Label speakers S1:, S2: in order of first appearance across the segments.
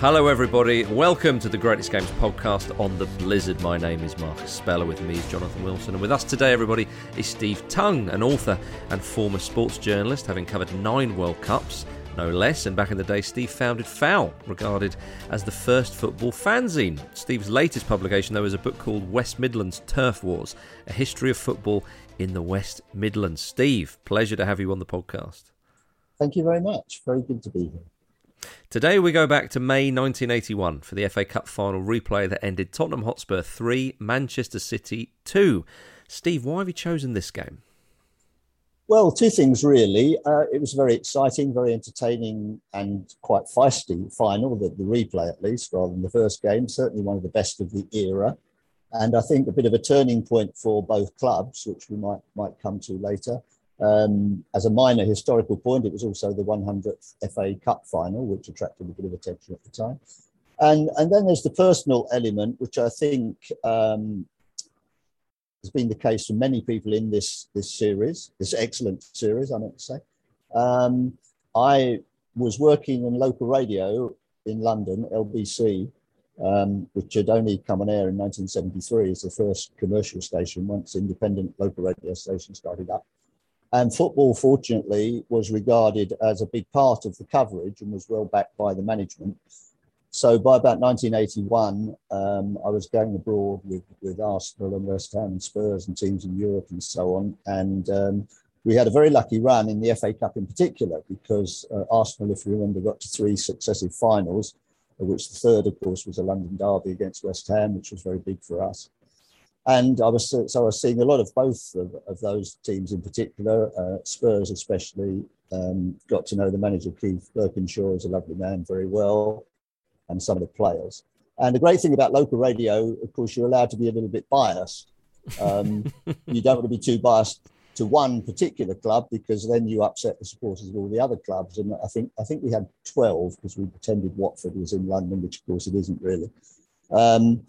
S1: Hello, everybody. Welcome to the Greatest Games podcast on the Blizzard. My name is Marcus Speller. With me is Jonathan Wilson. And with us today, everybody, is Steve Tongue, an author and former sports journalist, having covered nine World Cups, no less. And back in the day, Steve founded Foul, regarded as the first football fanzine. Steve's latest publication, though, is a book called West Midlands Turf Wars A History of Football in the West Midlands. Steve, pleasure to have you on the podcast.
S2: Thank you very much. Very good to be here.
S1: Today we go back to May 1981 for the FA Cup final replay that ended Tottenham Hotspur 3, Manchester City 2. Steve, why have you chosen this game?
S2: Well, two things really. Uh, it was very exciting, very entertaining, and quite feisty final, the, the replay at least, rather than the first game. Certainly one of the best of the era. And I think a bit of a turning point for both clubs, which we might might come to later. Um, as a minor historical point, it was also the 100th FA Cup final, which attracted a bit of attention at the time. And, and then there's the personal element, which I think um, has been the case for many people in this, this series, this excellent series, I to say. Um, I was working on local radio in London, LBC, um, which had only come on air in 1973 as the first commercial station once independent local radio stations started up. And football, fortunately, was regarded as a big part of the coverage and was well backed by the management. So by about 1981, um, I was going abroad with, with Arsenal and West Ham and Spurs and teams in Europe and so on. And um, we had a very lucky run in the FA Cup in particular because uh, Arsenal, if you remember, got to three successive finals, of which the third, of course, was a London derby against West Ham, which was very big for us and I was so I was seeing a lot of both of, of those teams in particular. Uh, Spurs, especially, um, got to know the manager Keith Burkinshaw is a lovely man very well, and some of the players. And the great thing about local radio, of course, you're allowed to be a little bit biased. Um, you don't want to be too biased to one particular club because then you upset the supporters of all the other clubs. And I think I think we had 12 because we pretended Watford was in London, which of course it isn't really. Um,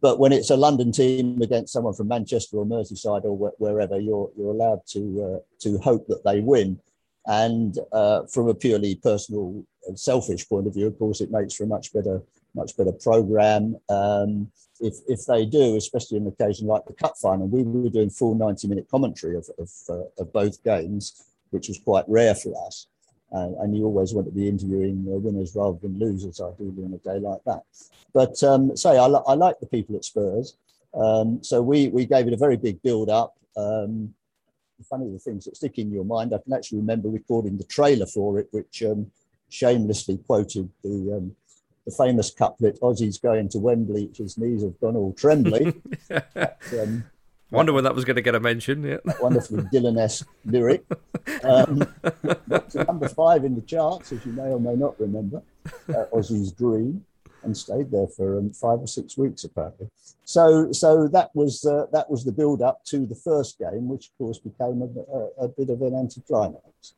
S2: but when it's a London team against someone from Manchester or Merseyside or wherever, you're you're allowed to uh, to hope that they win. And uh, from a purely personal and selfish point of view, of course, it makes for a much better much better program. Um, if if they do, especially on an occasion like the cup final, we were doing full ninety minute commentary of of, uh, of both games, which was quite rare for us. Uh, and you always want to be interviewing uh, winners rather than losers, ideally, on a day like that. But um, say, I, I like the people at Spurs. Um, so we, we gave it a very big build up. Um, funny the things that stick in your mind. I can actually remember recording the trailer for it, which um, shamelessly quoted the um, the famous couplet, Ossie's going to Wembley, his knees have gone all trembly.
S1: um, Wonder when that was going to get a mention. Yeah,
S2: wonderfully Dylan-esque lyric. Um, number five in the charts, as you may or may not remember, uh, Ossie's Dream, and stayed there for um, five or six weeks apparently. So, so that was uh, that was the build up to the first game, which of course became a, a, a bit of an anticlimax.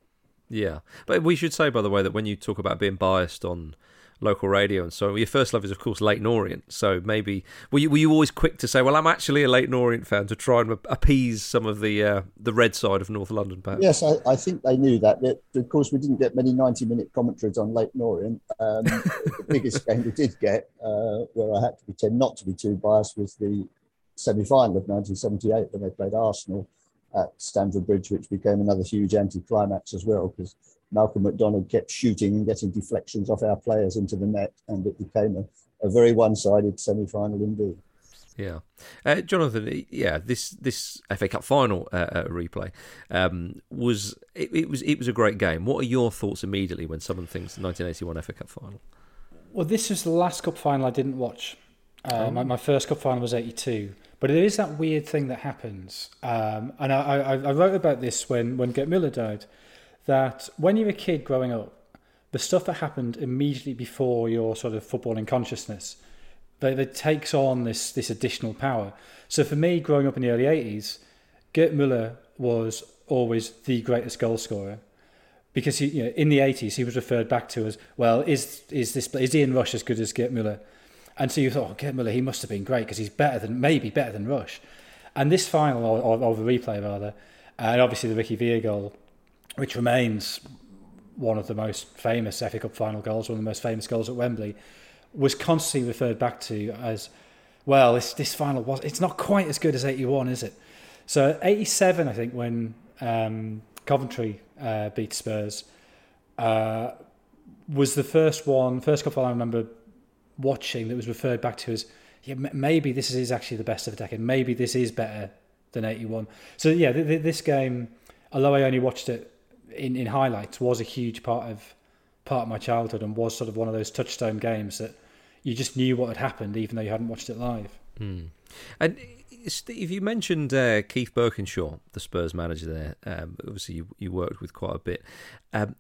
S1: Yeah, but we should say, by the way, that when you talk about being biased on local radio and so on. Your first love is, of course, Leyton Orient. So maybe were you, were you always quick to say, "Well, I'm actually a Leyton Orient fan," to try and appease some of the uh, the red side of North London? Perhaps?
S2: Yes, I, I think they knew that. Of course, we didn't get many 90 minute commentaries on Leyton Orient. Um, the biggest game we did get, uh, where I had to pretend not to be too biased, was the semi final of 1978 when they played Arsenal at Stamford Bridge, which became another huge anti-climax as well because Malcolm McDonald kept shooting and getting deflections off our players into the net, and it became a, a very one-sided semi-final indeed.
S1: Yeah, uh, Jonathan. Yeah, this this FA Cup final uh, uh, replay um, was it, it, was it was a great game. What are your thoughts immediately when someone thinks 1981 FA Cup final?
S3: Well, this was the last cup final I didn't watch. Uh, oh. my, my, first cup final was 82. But it is that weird thing that happens. Um, and I, I, I, wrote about this when, when Gerd Müller died, that when you're a kid growing up, the stuff that happened immediately before your sort of footballing consciousness, that, that takes on this, this additional power. So for me, growing up in the early 80s, Gerd Müller was always the greatest goal scorer because he, you know, in the 80s he was referred back to as well is is this is Ian Rush as good as Gerd Müller and so you thought oh Gerd Müller he must have been great because he's better than maybe better than Rush and this final or, or, or the replay rather and obviously the Ricky Villa goal which remains one of the most famous FA Cup final goals one of the most famous goals at Wembley was constantly referred back to as well this this final was it's not quite as good as 81 is it so 87 I think when um, Coventry uh, beat Spurs uh, was the first one, first cup final I remember watching that was referred back to as yeah, maybe this is actually the best of the decade. Maybe this is better than 81. So yeah, th- th- this game, although I only watched it in, in highlights, was a huge part of part of my childhood and was sort of one of those touchstone games that you just knew what had happened even though you hadn't watched it live.
S1: Mm. And Steve, you mentioned uh, Keith Burkinshaw, the Spurs manager there. Um, obviously, you, you, worked with quite a bit. Um,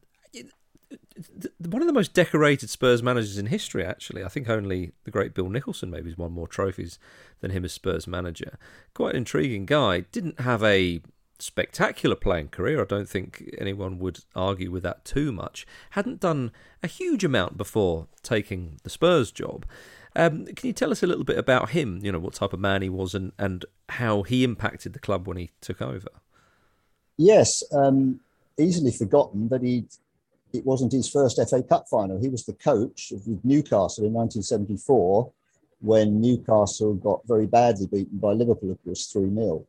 S1: one of the most decorated Spurs managers in history, actually. I think only the great Bill Nicholson maybe has won more trophies than him as Spurs manager. Quite an intriguing guy. Didn't have a spectacular playing career. I don't think anyone would argue with that too much. Hadn't done a huge amount before taking the Spurs job. Um, can you tell us a little bit about him? You know, what type of man he was and, and how he impacted the club when he took over?
S2: Yes, um, easily forgotten that he it wasn't his first FA Cup final. He was the coach of Newcastle in 1974 when Newcastle got very badly beaten by Liverpool, of course, 3 0.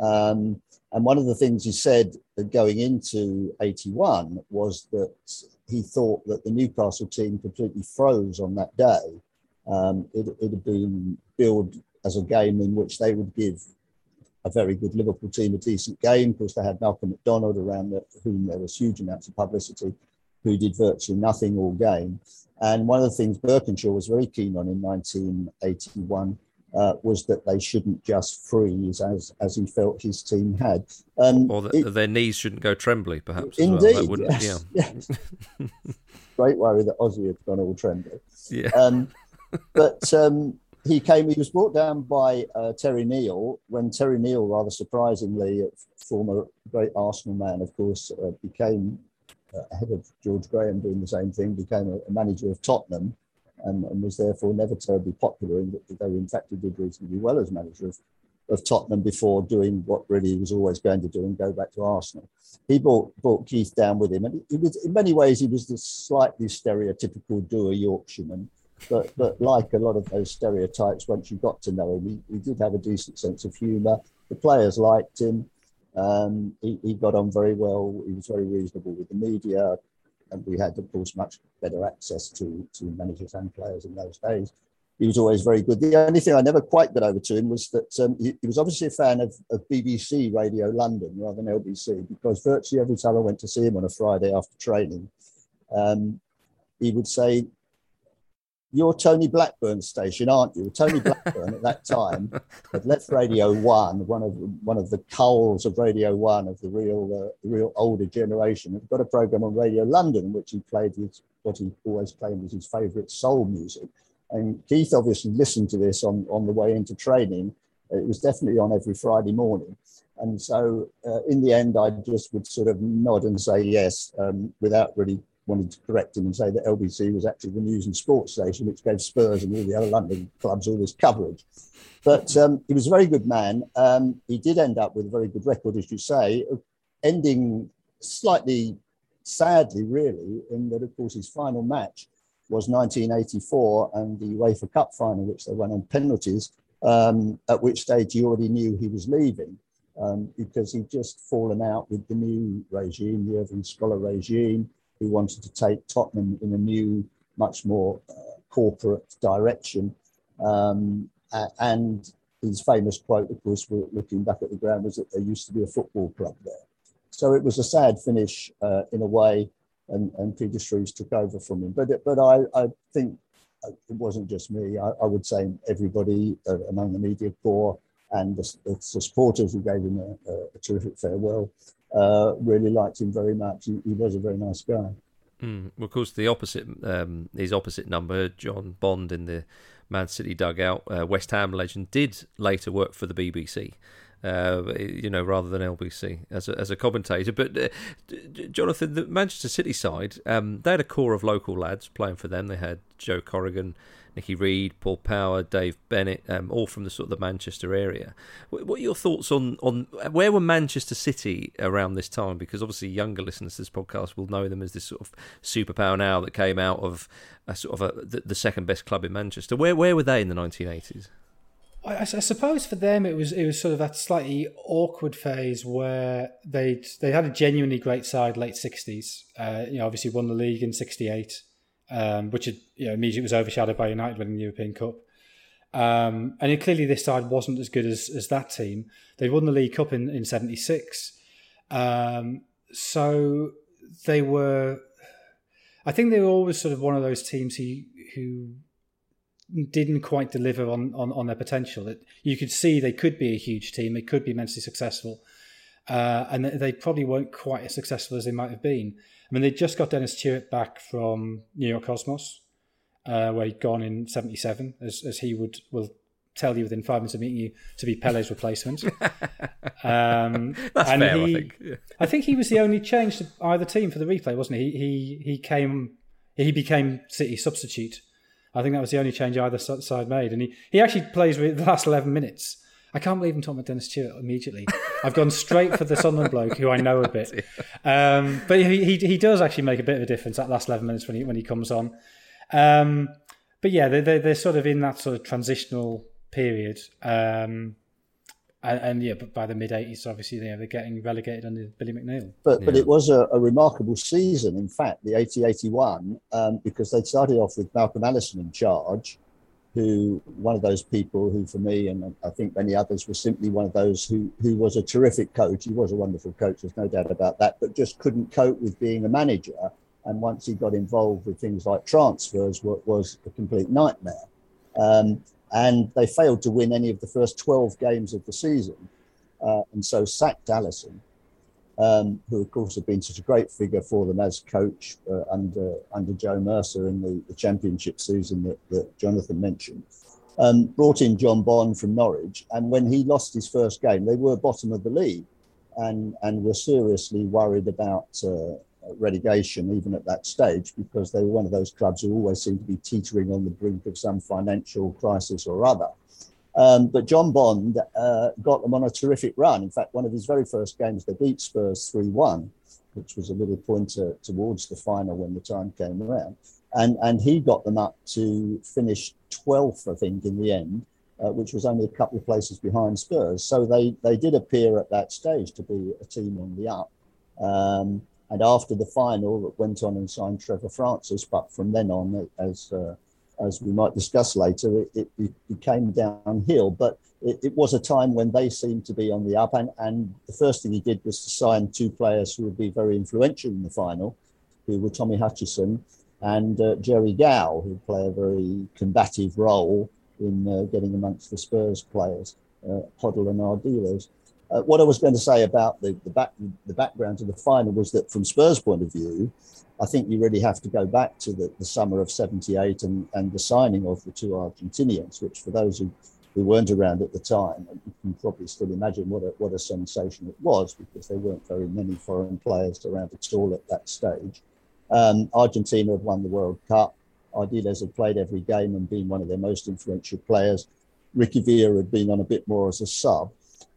S2: Um, and one of the things he said going into 81 was that he thought that the Newcastle team completely froze on that day um, it, it had been billed as a game in which they would give a very good Liverpool team a decent game because they had Malcolm McDonald around the, whom there was huge amounts of publicity, who did virtually nothing all game. And one of the things Burkinshaw was very keen on in 1981 uh, was that they shouldn't just freeze as as he felt his team had.
S1: Um, or that it, their knees shouldn't go trembly, perhaps.
S2: Indeed, well. yes, yeah. yes. Great worry that Ossie had gone all trembly.
S1: Yeah. Um,
S2: but um, he came. He was brought down by uh, Terry Neill when Terry Neill, rather surprisingly, former great Arsenal man, of course, uh, became uh, ahead of George Graham doing the same thing, became a, a manager of Tottenham. And, was therefore never terribly popular, in though in fact he did reasonably well as manager of, of Tottenham before doing what really he was always going to do and go back to Arsenal. He brought, brought Keith down with him, and he was in many ways he was the slightly stereotypical doer Yorkshireman but but like a lot of those stereotypes, once you got to know him, he, he did have a decent sense of humour. The players liked him. Um, he, he got on very well. He was very reasonable with the media, and we had, of course, much better access to to managers and players in those days. He was always very good. The only thing I never quite got over to him was that um, he, he, was obviously a fan of, of BBC Radio London rather than LBC because virtually every time I went to see him on a Friday after training, um, he would say, you're Tony Blackburn's station, aren't you? Tony Blackburn at that time had left Radio One, one of one of the culls of Radio One of the real uh, the real older generation. Had got a program on Radio London in which he played his what he always claimed was his favourite soul music. And Keith obviously listened to this on on the way into training. It was definitely on every Friday morning. And so, uh, in the end, I just would sort of nod and say yes, um, without really wanted to correct him and say that LBC was actually the news and sports station, which gave Spurs and all the other London clubs all this coverage. But um, he was a very good man. Um, he did end up with a very good record, as you say, ending slightly sadly, really, in that, of course, his final match was 1984 and the UEFA Cup final, which they won on penalties, um, at which stage he already knew he was leaving. Um, because he'd just fallen out with the new regime, the Irving Scholar regime who wanted to take Tottenham in a new, much more uh, corporate direction. Um, and his famous quote, of course, looking back at the ground, was that there used to be a football club there. So it was a sad finish uh, in a way, and, and Peter Shreeves took over from him. But but I, I think it wasn't just me. I, I would say everybody uh, among the media corps and the, the, supporters who gave him a, a terrific farewell uh, really liked him very much. He, he was a very nice guy.
S1: Mm. Well, of course, the opposite, um, his opposite number, John Bond in the Man City dugout, uh, West Ham legend, did later work for the BBC. Uh, you know, rather than LBC as a, as a commentator. But uh, Jonathan, the Manchester City side, um, they had a core of local lads playing for them. They had Joe Corrigan, Nicky Reid, Paul Power, Dave Bennett, um, all from the sort of the Manchester area. What are your thoughts on on where were Manchester City around this time? Because obviously younger listeners to this podcast will know them as this sort of superpower now that came out of a sort of a, the, the second best club in Manchester. Where where were they in the 1980s?
S3: I, I, suppose for them it was it was sort of that slightly awkward phase where they they had a genuinely great side late sixties. Uh, you know, obviously won the league in sixty eight, um, which had, you know, immediately was overshadowed by United winning the European Cup. Um, and clearly this side wasn't as good as, as that team. They won the League Cup in in seventy six, um, so they were. I think they were always sort of one of those teams who who didn't quite deliver on, on, on their potential. That you could see they could be a huge team, they could be immensely successful, uh, and they probably weren't quite as successful as they might have been. I mean, they just got Dennis Tueart back from New York Cosmos, uh, where he'd gone in '77, as, as he would will tell you within five minutes of meeting you to be Pele's replacement.
S1: um, That's and fair, he, I think.
S3: Yeah. I think he was the only change to either team for the replay, wasn't he? He he, he came. He became City substitute I think that was the only change either side made. And he, he actually plays with the last 11 minutes. I can't believe I'm talking about Dennis Tueart immediately. I've gone straight for the Sunderland bloke who I know a bit. Um, but he, he, he does actually make a bit of a difference that last 11 minutes when he when he comes on. Um, but yeah, they're, they're, sort of in that sort of transitional period. Um, and, and, yeah, but by the mid '80s, obviously, you know, they're getting relegated under Billy McNeill.
S2: But
S3: yeah.
S2: but it was a, a, remarkable season. In fact, the 80-81, um, because they started off with Malcolm Allison in charge, who one of those people who, for me and I think many others, was simply one of those who who was a terrific coach. He was a wonderful coach. There's no doubt about that. But just couldn't cope with being a manager. And once he got involved with things like transfers, was, was a complete nightmare. Um, and they failed to win any of the first 12 games of the season. Uh, and so sacked Allison, um, who of course had been such a great figure for them as coach uh, under under Joe Mercer in the, the championship season that, that Jonathan mentioned. Um, brought in John Bond from Norwich, and when he lost his first game, they were bottom of the league, and and were seriously worried about uh, relegation even at that stage because they were one of those clubs who always seemed to be teetering on the brink of some financial crisis or other. Um, but John Bond uh, got them on a terrific run. In fact, one of his very first games, they beat Spurs 3 1, which was a little pointer towards the final when the time came around. And, and he got them up to finish 12th, I think, in the end, uh, which was only a couple of places behind Spurs. So they, they did appear at that stage to be a team on the up. Um, and after the final, that went on and signed Trevor Francis. But from then on, as uh, as we might discuss later, it, it, it became downhill. But it, it, was a time when they seemed to be on the up. And, and the first thing he did was to sign two players who would be very influential in the final, who were Tommy Hutchison and uh, Gerry Gow, who play a very combative role in uh, getting amongst the Spurs players, uh, Hoddle and Ardiles. Uh, what I was going to say about the, the, back, the background to the final was that from Spurs' point of view, I think you really have to go back to the, the summer of 78 and, and the signing of the two Argentinians, which for those who, who weren't around at the time, you can probably still imagine what a, what a sensation it was because there weren't very many foreign players around at all at that stage. Um, Argentina had won the World Cup. Ardiles had played every game and been one of their most influential players. Ricky Villa had been on a bit more as a sub.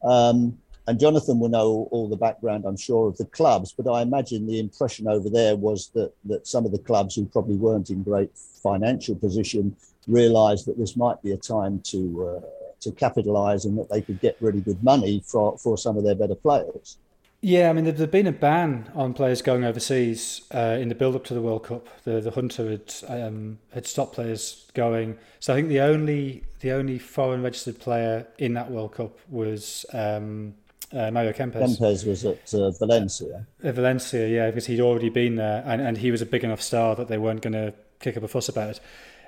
S2: Um, and Jonathan will know all the background, I'm sure, of the clubs. But I imagine the impression over there was that that some of the clubs who probably weren't in great financial position realised that this might be a time to uh, to capitalise and that they could get really good money for for some of their better players.
S3: Yeah, I mean, there'd been a ban on players going overseas uh, in the build-up to the World Cup. The the Junta had um, had stopped players going. So I think the only the only foreign registered player in that World Cup was um, uh, Mario Kempes.
S2: Kempes was at uh, Valencia.
S3: Uh, Valencia, yeah, because he'd already been there, and, and he was a big enough star that they weren't going to kick up a fuss about it.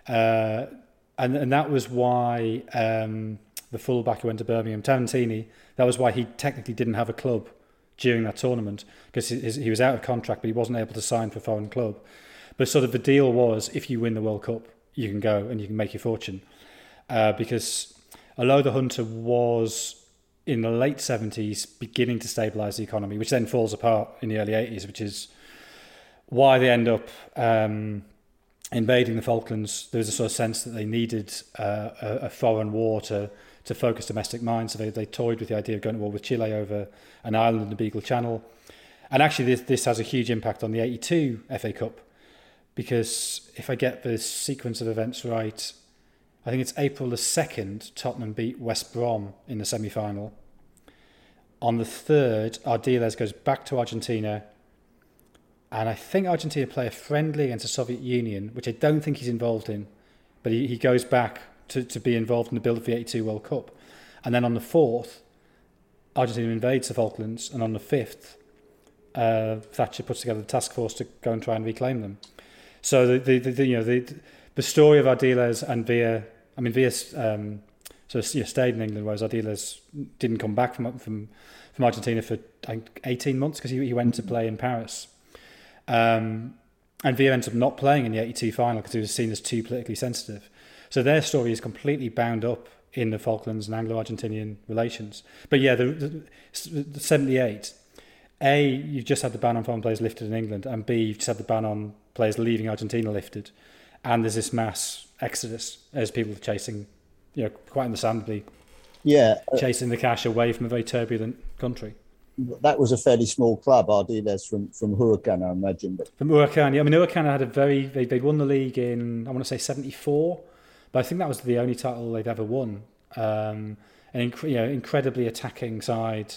S3: Uh, and, and that was why um, the fullback who went to Birmingham, Tarantini, that was why he technically didn't have a club during that tournament because he was out of contract, but he wasn't able to sign for a foreign club. But sort of the deal was if you win the World Cup, you can go and you can make your fortune. Uh, because although the Junta was in the late 70s beginning to stabilise the economy, which then falls apart in the early 80s, which is why they end up um, invading the Falklands. There was a sort of sense that they needed uh, a, a, foreign war to, to focus domestic minds. So they, they toyed with the idea of going to war with Chile over an island in the Beagle Channel. And actually, this, this has a huge impact on the 82 FA Cup because if I get the sequence of events right, I think it's April the 2nd, Tottenham beat West Brom in the semi final. On the 3rd, Ardiles goes back to Argentina. And I think Argentina play a friendly against the Soviet Union, which I don't think he's involved in. But he, he goes back to, to be involved in the build of the 82 World Cup. And then on the 4th, Argentina invades the Falklands. And on the 5th, uh, Thatcher puts together a task force to go and try and reclaim them. So the, the, the you know the the story of Ardiles and Villa. I mean Villa um, so you know, stayed in England, whereas Ardiles didn't come back from from from Argentina for I think, eighteen months because he, he went to play in Paris. Um, and Villa ended up not playing in the 82 final because he was seen as too politically sensitive. So their story is completely bound up in the Falklands and Anglo-Argentinian relations. But yeah, the, the, the 78, A, you've just had the ban on foreign players lifted in England, and B, you've just had the ban on players leaving Argentina lifted, and there's this mass exodus as people are chasing, you know, quite understandably,
S2: yeah,
S3: uh, chasing the cash away from a very turbulent country.
S2: That was a fairly small club, Ardiles from from Huracan, I imagine. But
S3: from Huracan, yeah, I mean Huracan had a very they they won the league in I want to say '74, but I think that was the only title they've ever won. Um, an inc- you know, incredibly attacking side.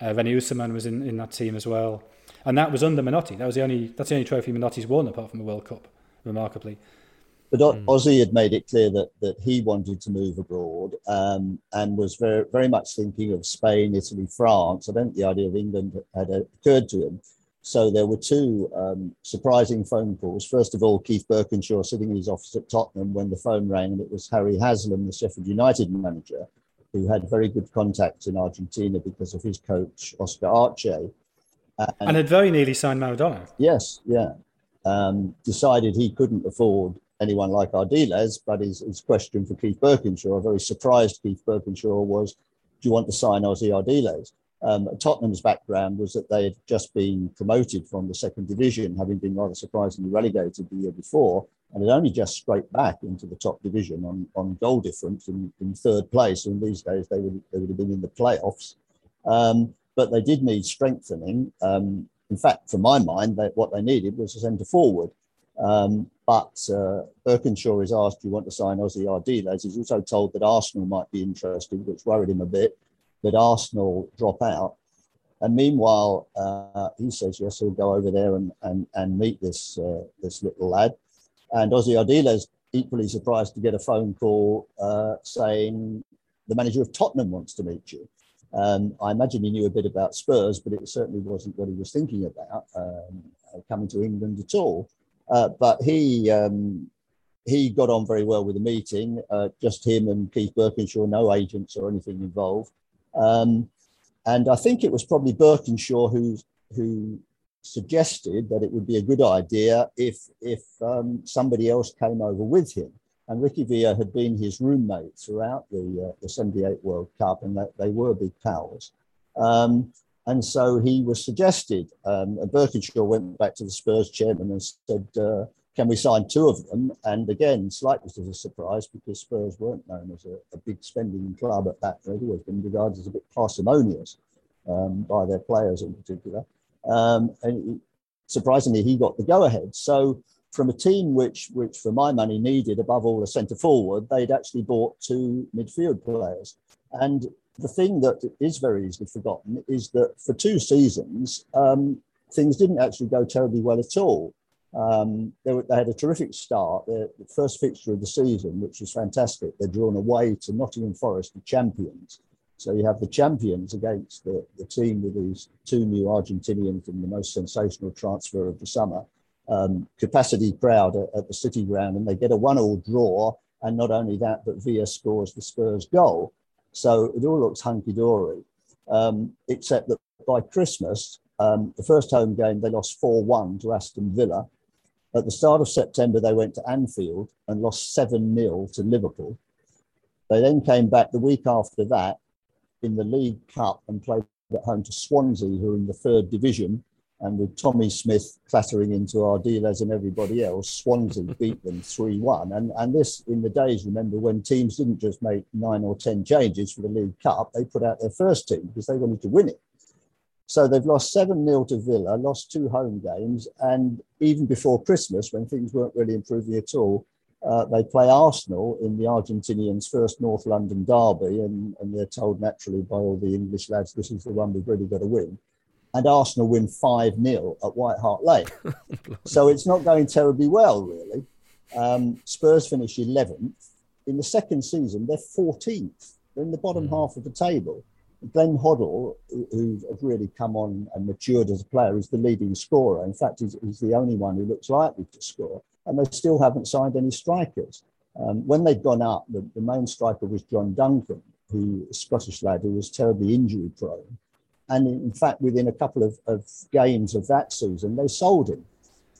S3: Uh, René Houseman was in, in that team as well and that was under Menotti. That was the only that's the only trophy Menotti's won apart from the World Cup, remarkably.
S2: But mm. Ossie had made it clear that that he wanted to move abroad um, and was very very much thinking of Spain, Italy, France. I don't think the idea of England had occurred to him. So there were two um, surprising phone calls. First of all, Keith Burkinshaw sitting in his office at Tottenham when the phone rang, and it was Harry Haslam, the Sheffield United manager, who had very good contacts in Argentina because of his coach Oscar Arce.
S3: And, and had very nearly signed Maradona.
S2: Yes, yeah. Um, decided he couldn't afford anyone like Ardiles, but his, his question for Keith Burkinshaw, a very surprised Keith Burkinshaw, was, do you want to sign Ossie Ardiles? Um, Tottenham's background was that they had just been promoted from the second division, having been rather surprisingly relegated the year before, and had only just scraped back into the top division on, on goal difference in, in third place. And these days they would, they would have been in the playoffs. Um, but they did need strengthening. Um, in fact, from my mind, they, what they needed was a centre forward. Um, but uh, Burkinshaw is asked, Do you want to sign Ossie Ardiles? He's also told that Arsenal might be interested, which worried him a bit, that Arsenal drop out. And meanwhile, uh, he says, Yes, he'll go over there and, and, and meet this, uh, this little lad. And Ossie Ardiles equally surprised to get a phone call uh, saying, The manager of Tottenham wants to meet you. Um, I imagine he knew a bit about Spurs, but it certainly wasn't what he was thinking about um, coming to England at all. Uh, but he um, he got on very well with the meeting. Uh, just him and Keith Burkinshaw, no agents or anything involved. Um, and I think it was probably Burkinshaw who who suggested that it would be a good idea if if um, somebody else came over with him. And Ricky Villa had been his roommate throughout the, uh, the 78 World Cup, and they, they were big pals. Um, and so he was suggested. Um, and Burkinshaw went back to the Spurs chairman and said, uh, Can we sign two of them? And again, slightly to a surprise because Spurs weren't known as a, a big spending club at that. They'd been regarded as a bit parsimonious um, by their players in particular. Um, and surprisingly, he got the go ahead. So from a team which, which for my money needed above all a centre forward, they'd actually bought two midfield players. And the thing that is very easily forgotten is that for two seasons, um, things didn't actually go terribly well at all. Um, they, were, they, had a terrific start. The, first fixture of the season, which was fantastic, they're drawn away to Nottingham Forest, the champions. So you have the champions against the, the team with these two new Argentinians and the most sensational transfer of the summer um, capacity crowd at, at, the City Ground, and they get a one-all draw. And not only that, but Villa scores the Spurs goal. So it all looks hunky dory, um, except that by Christmas, um, the first home game they lost four one to Aston Villa. At the start of September, they went to Anfield and lost 7 0 to Liverpool. They then came back the week after that in the League Cup and played at home to Swansea, who are in the third division. And with Tommy Smith clattering into Ardiles and everybody else, Swansea beat them 3 1. And, and this, in the days, remember, when teams didn't just make nine or 10 changes for the League Cup, they put out their first team because they wanted to win it. So they've lost 7 0 to Villa, lost two home games. And even before Christmas, when things weren't really improving at all, uh, they play Arsenal in the Argentinians' first North London derby, and, and they're told naturally by all the English lads, this is the one we've really got to win. And Arsenal win 5 0 at White Hart Lane. so it's not going terribly well, really. Um, Spurs finish 11th. In the second season, they're 14th. They're in the bottom mm. half of the table. Glenn Hoddle, who's really come on and matured as a player, is the leading scorer. In fact, he's, he's the only one who looks likely to score and they still haven't signed any strikers. Um, when they'd gone up, the, the, main striker was John Duncan, who a Scottish lad who was terribly injury prone. And in fact, within a couple of, of games of that season, they sold him.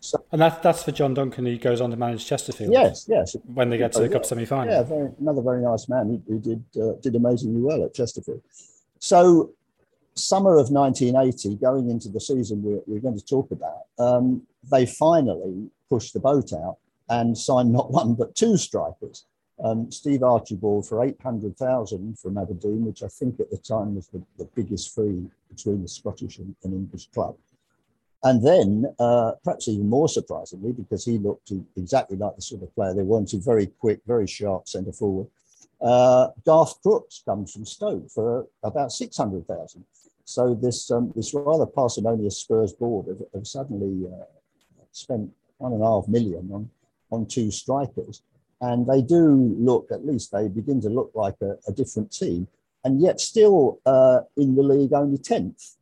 S3: So, and that, that's for John Duncan, who goes on to manage Chesterfield.
S2: Yes, yes.
S3: When they get to the Cup semi final.
S2: Yeah, very, another very nice man who, who did uh, did amazingly well at Chesterfield. So, summer of 1980, going into the season we're, we're going to talk about, um, they finally pushed the boat out and signed not one but two strikers. Um, Steve Archibald for 800,000 from Aberdeen, which I think at the time was the, the biggest fee between the Scottish and, and English club. And then, uh, perhaps even more surprisingly, because he looked exactly like the sort of player they wanted, very quick, very sharp centre forward. Uh, Garth Crooks comes from Stoke for about 600,000. So this um, this rather parsimonious Spurs board have, have suddenly uh, spent one and a half million on, on two strikers. And they do look, at least they begin to look like a, a different team. And yet, still uh, in the league, only 10th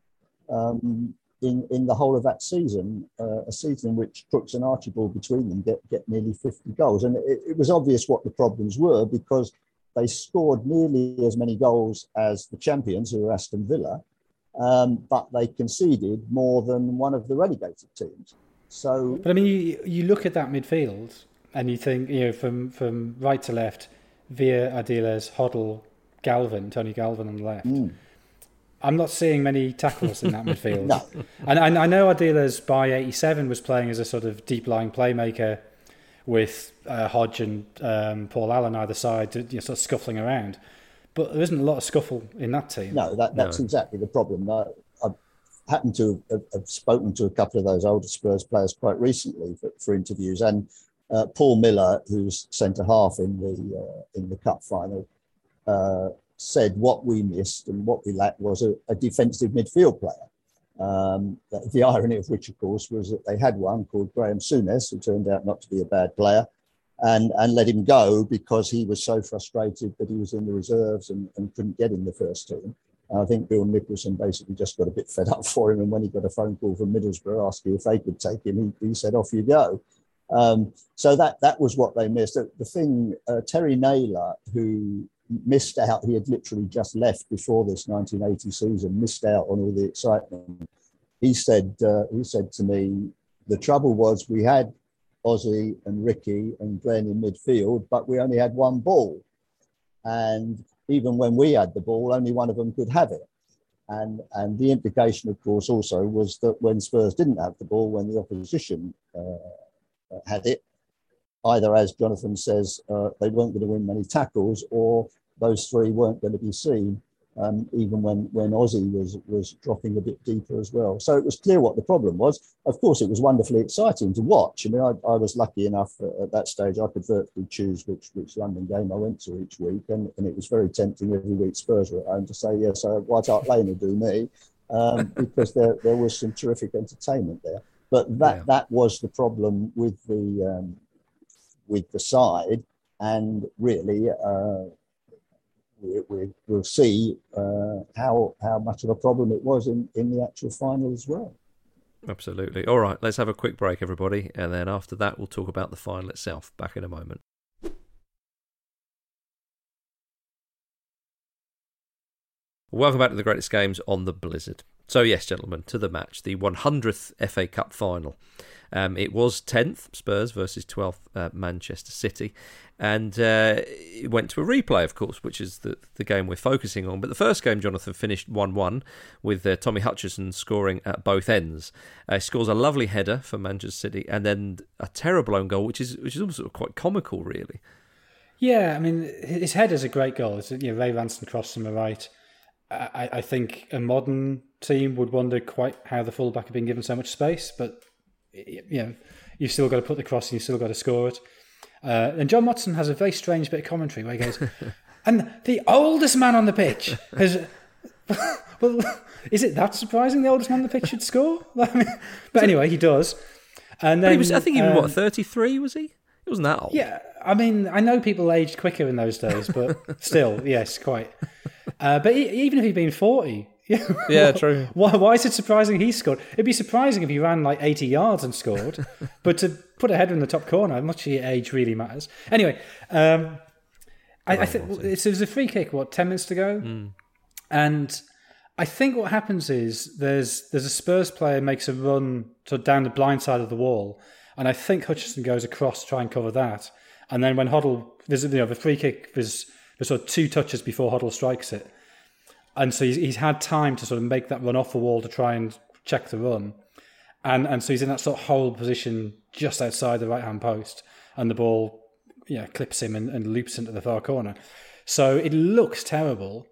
S2: um, in, in the whole of that season, uh, a season in which Crooks and Archibald between them get, get nearly 50 goals. And it, it was obvious what the problems were because they scored nearly as many goals as the champions, who were Aston Villa, um, but they conceded more than one of the relegated teams. So,
S3: but I mean, you, you look at that midfield and you think, you know, from from right to left, Villa, Ardiles, Hoddle, Galvin, Tony Galvin on the left. Mm. I'm not seeing many tackles in that midfield.
S2: no.
S3: And I, I know Ardiles by 87 was playing as a sort of deep lying playmaker with uh, Hodge and um, Paul Allen either side, you know, sort of scuffling around. But there isn't a lot of scuffle in that team.
S2: No, that, that's no. exactly the problem. I happened to have, have, spoken to a couple of those older Spurs players quite recently for, for interviews, and uh, Paul Miller, who's centre half in the uh, in the cup final, uh, said what we missed and what we lacked was a, a defensive midfield player. Um, the irony of which, of course, was that they had one called Graham Souness, who turned out not to be a bad player, and and let him go because he was so frustrated that he was in the reserves and, and couldn't get in the first team. I think Bill Nicholson basically just got a bit fed up for him. And when he got a phone call from Middlesbrough asking if they could take him, he, he said, off you go. Um, so that that was what they missed. The, the thing, uh, Terry Naylor, who missed out, he had literally just left before this 1980 season, missed out on all the excitement. He said, uh, he said to me, the trouble was we had Ossie and Ricky and Glenn in midfield, but we only had one ball. And even when we had the ball, only one of them could have it. And, and the implication, of course, also was that when Spurs didn't have the ball, when the opposition uh, had it, either, as Jonathan says, uh, they weren't going to win many tackles, or those three weren't going to be seen um, even when when Ossie was was dropping a bit deeper as well. So it was clear what the problem was. Of course, it was wonderfully exciting to watch. I mean, I, I was lucky enough at that stage I could virtually choose which which London game I went to each week, and, and it was very tempting every week Spurs were at home to say yes, uh, White Hart Lane will do me, um, because there there was some terrific entertainment there. But that yeah. that was the problem with the um, with the side, and really. Uh, we, we, will see uh, how how much of a problem it was in, in the actual final as well.
S1: Absolutely. All right, let's have a quick break, everybody, and then after that, we'll talk about the final itself. Back in a moment. Welcome back to the greatest games on the Blizzard. So, yes, gentlemen, to the match, the 100th FA Cup final. Um, it was 10th Spurs versus 12th uh, Manchester City, and uh, it went to a replay, of course, which is the, the game we're focusing on. But the first game, Jonathan, finished 1 1 with uh, Tommy Hutchison scoring at both ends. Uh, he scores a lovely header for Manchester City, and then a terrible own goal, which is which is also quite comical, really.
S3: Yeah, I mean, his header's a great goal. It's, you know, Ray Ranson crossed from the right. I, I think a modern team would wonder quite how the fullback had been given so much space, but you know, you've still got to put the cross and you've still got to score it. Uh, and John Motson has a very strange bit of commentary where he goes, and the oldest man on the pitch has. well, is it that surprising the oldest man on the pitch should score? but anyway, he does. And then,
S1: was, I think he was um, what thirty three was he? It wasn't that old.
S3: Yeah, I mean, I know people aged quicker in those days, but still, yes, quite. Uh, but he, even if he'd been forty,
S1: yeah, yeah, true.
S3: Why, why is it surprising he scored? It'd be surprising if he ran like 80 yards and scored, but to put a header in the top corner, much your age really matters. Anyway, um, I, I think it was a free kick. What 10 minutes to go, mm. and I think what happens is there's there's a Spurs player makes a run to down the blind side of the wall, and I think Hutchison goes across to try and cover that, and then when Hoddle there's you know the free kick there's there's sort of two touches before Hoddle strikes it. And so he's, he's had time to sort of make that run off the wall to try and check the run, and and so he's in that sort of hole position just outside the right hand post, and the ball, yeah, clips him and, and loops into the far corner. So it looks terrible,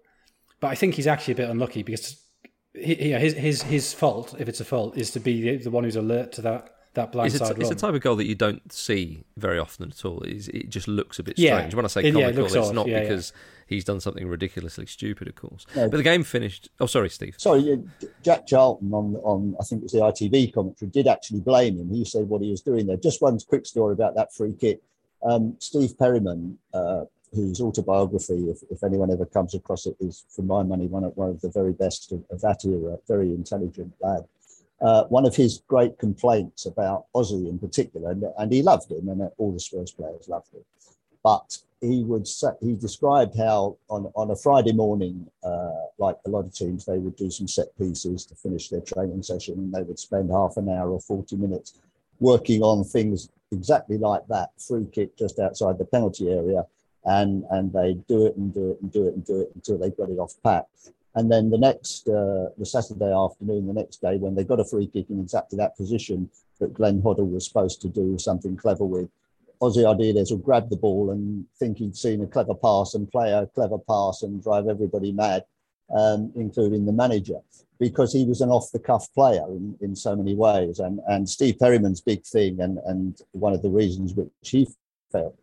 S3: but I think he's actually a bit unlucky because he, his his his fault, if it's a fault, is to be the, the one who's alert to that that blind
S1: it's
S3: side
S1: a, It's a type of goal that you don't see very often at all. It's, it just looks a bit strange. When I say comical, it, yeah, it's odd. not yeah, because yeah. he's done something ridiculously stupid, of course. No. But the game finished. Oh, sorry, Steve.
S2: Sorry, Jack Charlton on on I think it was the ITV commentary did actually blame him. He said what he was doing there. Just one quick story about that free kick. Um, Steve Perryman. Uh, whose autobiography, if, if anyone ever comes across it, is, for my money, one of, one of the very best of, of that era. Very intelligent lad uh, one of his great complaints about Ossie in particular, and, and, he loved him, and all the Spurs players loved him. But he would say, he described how on, on a Friday morning, uh, like a lot of teams, they would do some set pieces to finish their training session, and they would spend half an hour or forty minutes working on things exactly like that, free kick just outside the penalty area, and and they do it and do it and do it and do it until they got it off pat. And then the next, uh, the Saturday afternoon, the next day, when they got a free kick in exactly that position that Glenn Hoddle was supposed to do something clever with, Ossie Ardiles will grab the ball and think he'd seen a clever pass and play a clever pass and drive everybody mad, um, including the manager, because he was an off-the-cuff player in, in so many ways. And, and Steve Perryman's big thing, and, and one of the reasons which he felt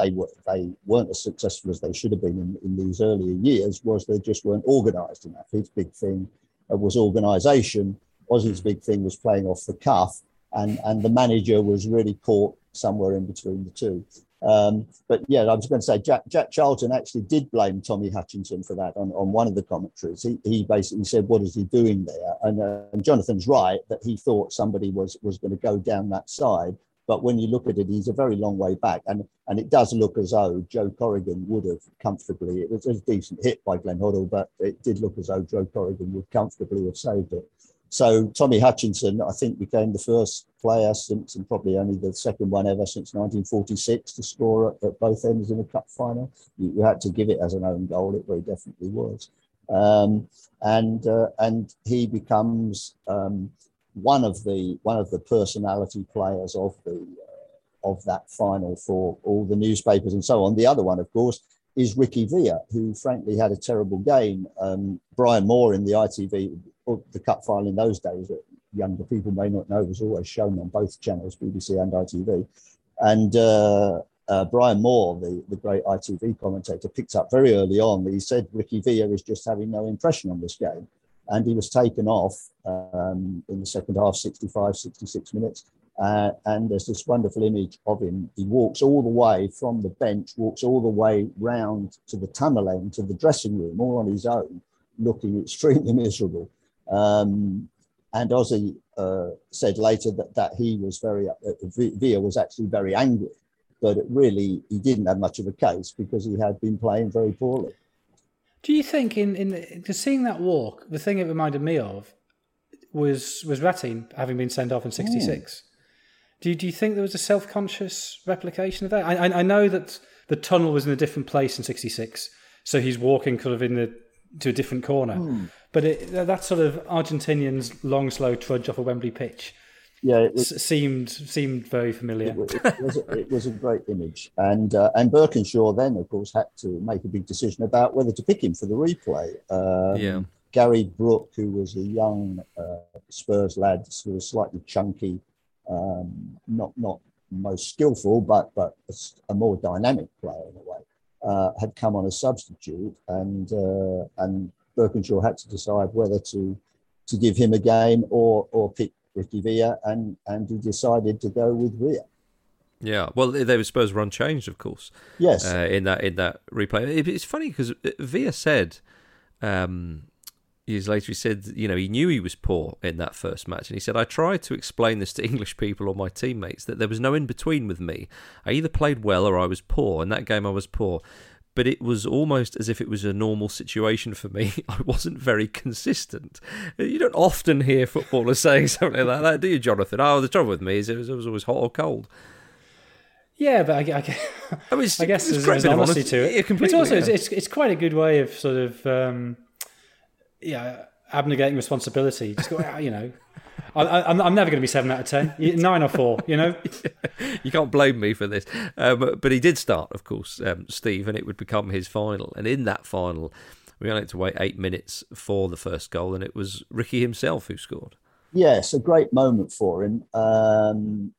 S2: they were they weren't as successful as they should have been in, in these earlier years was they just weren't organised enough. His big thing uh, was organisation. Ossie's big thing was playing off the cuff, and and the manager was really caught somewhere in between the two. Um, but yeah, I was going to say Jack, Jack Charlton actually did blame Tommy Hutchinson for that on, on one of the commentaries. He, he basically said, "What is he doing there?" And, uh, and Jonathan's right that he thought somebody was was going to go down that side. But when you look at it, he's a very long way back. And, and it does look as though Joe Corrigan would have comfortably, it was a decent hit by Glenn Hoddle, but it did look as though Joe Corrigan would comfortably have saved it. So Tommy Hutchinson, I think, became the first player since, and probably only the second one ever since 1946 to score at, at both ends in a cup final. You, you, had to give it as an own goal. It very definitely was. Um, and uh, and he becomes um, one of the one of the personality players of the uh, of that final for all the newspapers and so on. The other one, of course, is Ricky Villa, who frankly had a terrible game. Um, Brian Moore in the ITV, the cup final in those days that younger people may not know was always shown on both channels, BBC and ITV. And uh, uh, Brian Moore, the, the great ITV commentator, picked up very early on that he said Ricky Villa is just having no impression on this game and he was taken off um, in the second half, 65, 66 minutes. Uh, and there's this wonderful image of him. He walks all the way from the bench, walks all the way round to the tunnel end, to the dressing room, all on his own, looking extremely miserable. Um, and Ozzy uh, said later that, that he was very, uh, was actually very angry, but really he didn't have much of a case because he had been playing very poorly.
S3: Do you think in in the, seeing that walk, the thing it reminded me of was was Rattín having been sent off in '66? Do you, do you think there was a self conscious replication of that? I, I, I know that the tunnel was in a different place in '66, so he's walking kind of in the to a different corner. Mm. But it, that sort of Argentinian's long, slow trudge off a Wembley pitch, yeah, it was, seemed seemed very familiar.
S2: It, it, was, a, it was a great image, and uh, and Burkinshaw then, of course, had to make a big decision about whether to pick him for the replay. Um, yeah. Gary Brooke, who was a young uh, Spurs lad, sort of slightly chunky, um, not not most skillful, but but a, a more dynamic player in a way, uh, had come on as substitute, and uh, and Burkinshaw had to decide whether to to give him a game or or pick Ricky Villa, and and he decided to go with Villa.
S1: Yeah, well, they were Spurs were unchanged, of course.
S2: Yes,
S1: uh, in that in that replay, it's funny because Villa said um, years later, he said, you know, he knew he was poor in that first match, and he said, I tried to explain this to English people or my teammates that there was no in between with me. I either played well or I was poor. In that game, I was poor but it was almost as if it was a normal situation for me. I wasn't very consistent. You don't often hear footballers saying something like that, do you, Jonathan? Oh, the trouble with me is it was, it was always hot or cold.
S3: Yeah, but I, I, I, mean, I guess there's, there's honesty to it. Yeah, it's also yeah. it's, it's quite a good way of sort of um, yeah abnegating responsibility. Just go, you know, I, am never going to be seven out of ten, nine or four. You know,
S1: you can't blame me for this. Um, but he did start, of course, um, Steve, and it would become his final. And in that final, we only had to wait eight minutes for the first goal, and it was Ricky himself who scored.
S2: Yes, a great moment for him. Um,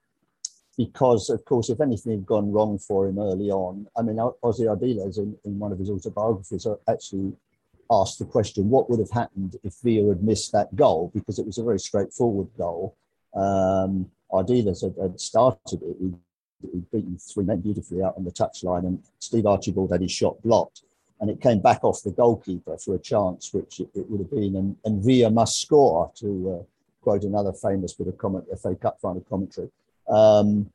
S2: because, of course, if anything had gone wrong for him early on, I mean, Ossie Ardiles in, in one of his autobiographies actually asked the question, what would have happened if Villa had missed that goal? Because it was a very straightforward goal. Um, Ardiles had, had started it. He'd, he'd beaten three men beautifully out on the touchline, and Steve Archibald had his shot blocked. And it came back off the goalkeeper for a chance, which it, it would have been. And, and Villa must score, to uh, quote another famous bit of comment, FA Cup final commentary. Um,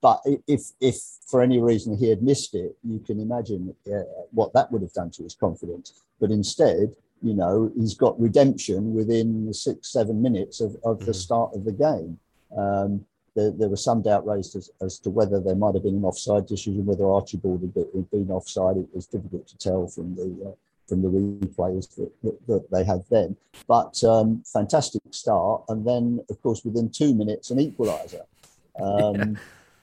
S2: but if if for any reason he had missed it, you can imagine uh, what that would have done to his confidence. But instead, you know, he's got redemption within six seven minutes of, of the mm. start of the game. Um, there, there, was some doubt raised as, as, to whether there might have been an offside decision, whether Archibald had been offside. It was difficult to tell from the uh, from the replays that, that, that, they had then. But um, fantastic start, and then of course within two minutes an equaliser. Um, yeah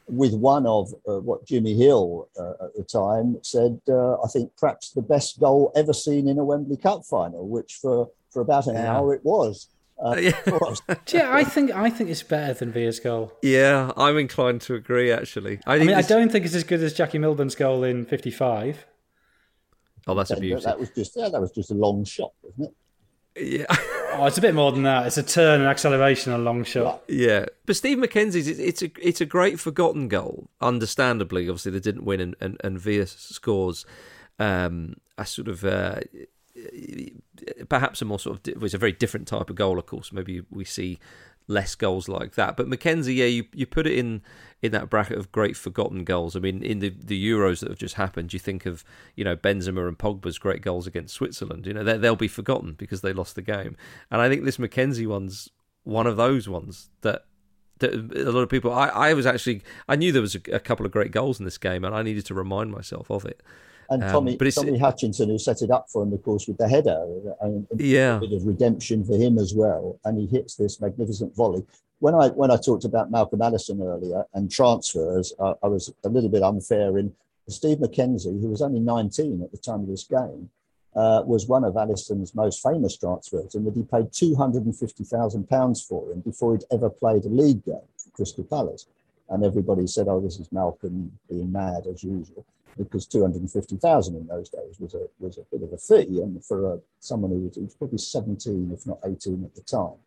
S2: with one of uh, what Jimmy Hill uh, at the time said, uh, I think perhaps the best goal ever seen in a Wembley Cup final, which for, for about an yeah. hour it was. Uh,
S3: yeah. yeah, I think I think it's better than Villa's goal.
S1: Yeah, I'm inclined to agree. Actually,
S3: I, I mean, I don't think it's as good as Jackie Milburn's goal in '55.
S1: Oh, that's a beauty.
S2: That was just yeah, that was just a long shot, wasn't
S1: it? Yeah.
S3: oh, it's a bit more than that. It's a turn and acceleration, a long shot.
S1: Yeah, but Steve Mackenzie's it's a it's a great forgotten goal. Understandably, obviously they didn't win, and and, and Villa scores um, a sort of. Uh, perhaps a more sort of it was a very different type of goal of course maybe we see less goals like that. But Mackenzie, yeah, you, you put it in in that bracket of great forgotten goals. I mean, in the, the Euros that have just happened, you think of you know Benzema and Pogba's great goals against Switzerland. You know they, they'll be forgotten because they lost the game. And I think this Mackenzie one's one of those ones that. that a lot of people. I, I was actually. I knew there was a, a couple of great goals in this game, and I needed to remind myself of it.
S2: And um, Tommy, Tommy Hutchinson, who set it up for him, of course, with the header, and
S1: yeah.
S2: a bit of redemption for him as well. And he hits this magnificent volley. When I when I talked about Malcolm Allison earlier and transfers, uh, I was a little bit unfair in Steve Mackenzie, who was only 19 at the time of this game, uh, was one of Allison's most famous transfers, and that he paid 250,000 pounds for him before he'd ever played a league game for Crystal Palace. And everybody said, "Oh, this is Malcolm being mad as usual." Because 250,000 in those days was a was a bit of a fee, and for a, someone who was, was, probably 17, if not 18 at the time.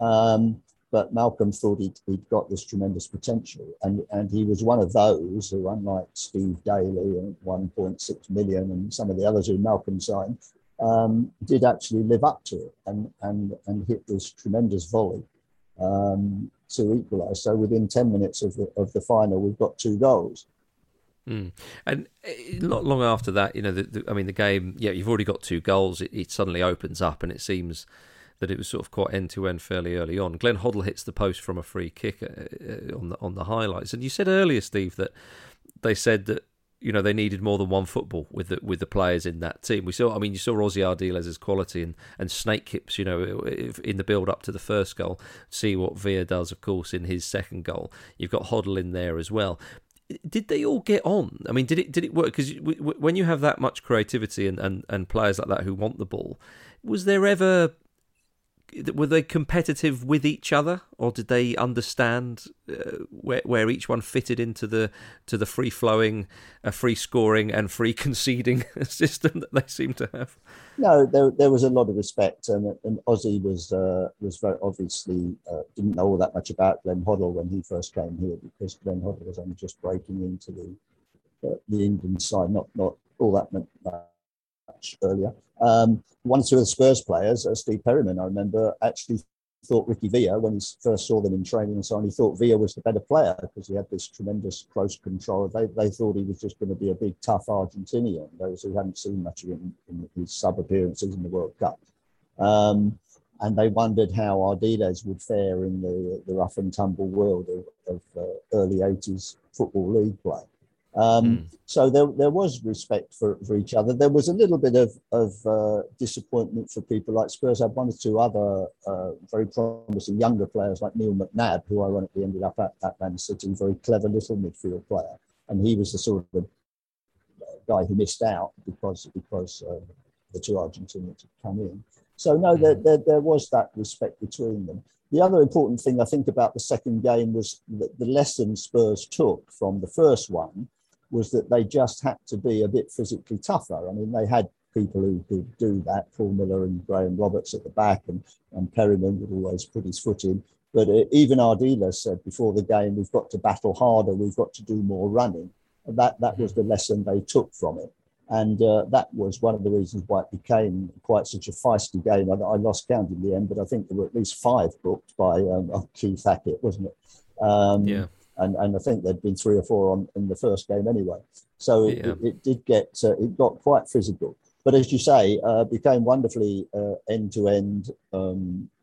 S2: Um, but Malcolm thought he'd, he'd got this tremendous potential, and and he was one of those who, unlike Steve Daley and 1.6 million and some of the others who Malcolm signed, um, did actually live up to it and, and, and hit this tremendous volley um, to equalise. So within 10 minutes of the, of the final, we've got two goals.
S1: Mm. And eh, not long after that, you know, the, the, I mean, the game, yeah, you've already got two goals. It, it suddenly opens up, and it seems that it was sort of quite end to end fairly early on. Glenn Hoddle hits the post from a free kick uh, on the on the highlights, and you said earlier, Steve, that they said that you know they needed more than one football with the with the players in that team. We saw, I mean, you saw Ossie Ardiles' quality and and snake hips, you know, in the build up to the first goal. See what Villa does, of course, in his second goal. You've got Hoddle in there as well. Did they all get on? I mean, did it did it work? Because when you have that much creativity and, and, and players like that who want the ball, was there ever were they competitive with each other, or did they understand uh, where where each one fitted into the to the free flowing, uh, free scoring, and free conceding system that they seem to have?
S2: No, there, there was a lot of respect, and, and Ossie was uh, was very obviously uh, didn't know all that much about Glenn Hoddle when he first came here because Glenn Hoddle was only just breaking into the uh, the England side, not not all that much earlier. Um, one or two of the Spurs players, uh, Steve Perryman, I remember, actually thought Ricky Villa, when he first saw them in training and so on, he thought Villa was the better player because he had this tremendous close control. They, they thought he was just going to be a big, tough Argentinian, those who hadn't seen much of him in his sub appearances in the World Cup. Um, and they wondered how Ardiles would fare in the, the rough and tumble world of, of uh, early 80s Football League play. Um, mm. So there, there was respect for, for each other. There was a little bit of, of uh, disappointment for people like Spurs had one or two other uh, very promising younger players like Neil McNab, who ironically ended up at, at Man City, very clever little midfield player. And he was the sort of guy who missed out because, because uh, the two Argentinians had come in. So no, mm. there, there, there was that respect between them. The other important thing I think about the second game was that the lesson Spurs took from the first one was that they just had to be a bit physically tougher. I mean, they had people who could do that, Paul Miller and Graham Roberts at the back, and, and Perryman would always put his foot in. But uh, even Ardiles said before the game, we've got to battle harder, we've got to do more running. And that, that was the lesson they took from it. And uh, that was one of the reasons why it became quite such a feisty game. I, I, lost count in the end, but I think there were at least five booked by um, Keith Hackett, wasn't it? Um,
S1: yeah
S2: and and I think there'd been three or four on in the first game anyway. So it, yeah. it, it, did get uh, it got quite physical. But as you say, uh, became wonderfully end to end.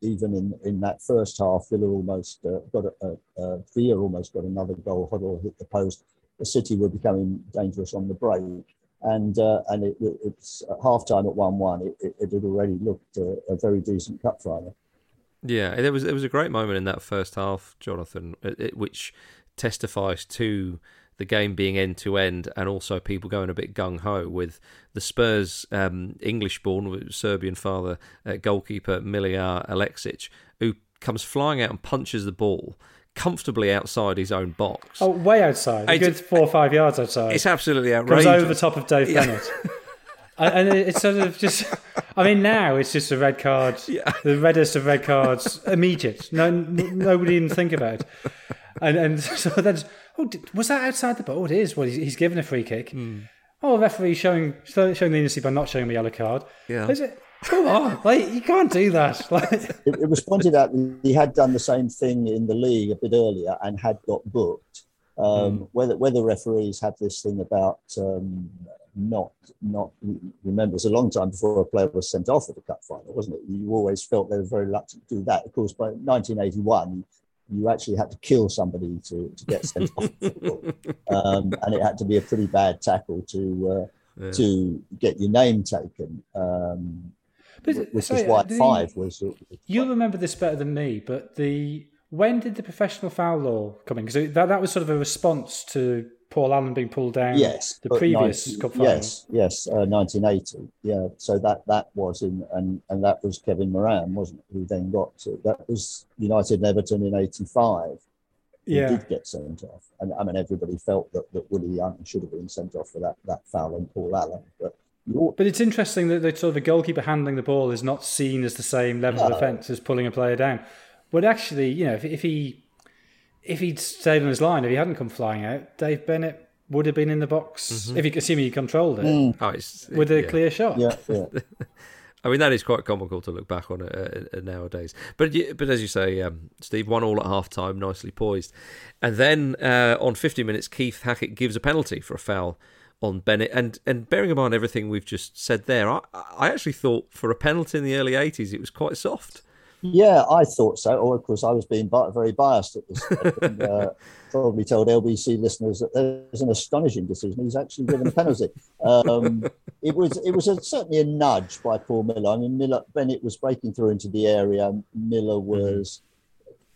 S2: Even in, in that first half, Villa almost uh, got a, a, Villa almost got another goal. Hoddle hit the post. The City were becoming dangerous on the break, and uh, and it, it's half time at one one. It, it, it, had already looked a, a very decent cup final.
S1: Yeah, there was there was a great moment in that first half, Jonathan, which testifies to the game being end to end and also people going a bit gung ho with the Spurs um, English born Serbian father uh, goalkeeper Milija Aleksic, who comes flying out and punches the ball comfortably outside his own box.
S3: Oh, way outside. A good four or five yards outside.
S1: It's absolutely outrageous.
S3: Comes over the top of Dave Bennett. and it's sort of just. I mean, now it's just a red card. Yeah. The reddest of red cards, immediate. No, nobody even think about it and and so then, oh, was that outside the box? Oh, it is. Well, he's, he's given a free kick. Mm. Oh, referee showing showing leniency by not showing the yellow card.
S1: Yeah.
S3: Is it? Come on, like you can't do that. Like, it,
S2: it, was pointed out he had done the same thing in the league a bit earlier and had got booked. Um, mm. Whether whether referees have this thing about um, not not remember it's a long time before a player was sent off at the cup final, wasn't it? You always felt they were very reluctant to do that. Of course, by 1981, you actually had to kill somebody to, to get sent off football. Um, and it had to be a pretty bad tackle to uh, yeah. to get your name taken. Um, but, which sorry, is why the, five was.
S3: You'll remember this better than me, but the when did the professional foul law come in? Because that, that was sort of a response to Paul Allen being pulled down.
S2: Yes,
S3: the previous
S2: 90, cup final. Yes, yes, uh, 1980. Yeah, so that that was in, and and that was Kevin Moran, wasn't it? Who then got to, that was United and Everton in '85. Yeah, did get sent off, and I mean everybody felt that that Willie Young should have been sent off for that that foul on Paul Allen, but.
S3: But it's interesting that the sort of the goalkeeper handling the ball is not seen as the same level no. of offence as pulling a player down. But actually, you know, if, if he if he'd stayed on his line, if he hadn't come flying out, Dave Bennett would have been in the box mm-hmm. if he assuming he controlled it mm. oh, with a
S2: yeah.
S3: clear shot.
S2: Yeah, yeah.
S1: I mean, that is quite comical to look back on it uh, uh, nowadays. But but as you say, um, Steve, one all at half time, nicely poised. And then uh, on 50 minutes, Keith Hackett gives a penalty for a foul on Bennett. And, and bearing in mind everything we've just said there, I, I actually thought for a penalty in the early 80s, it was quite soft.
S2: Yeah, I thought so. Or, of course, I was being very biased at this. and, uh, probably told LBC listeners that there's an astonishing decision. He's actually given a penalty. Um, it was it was a, certainly a nudge by Paul Miller. I mean, Miller Bennett was breaking through into the area. Miller mm-hmm. was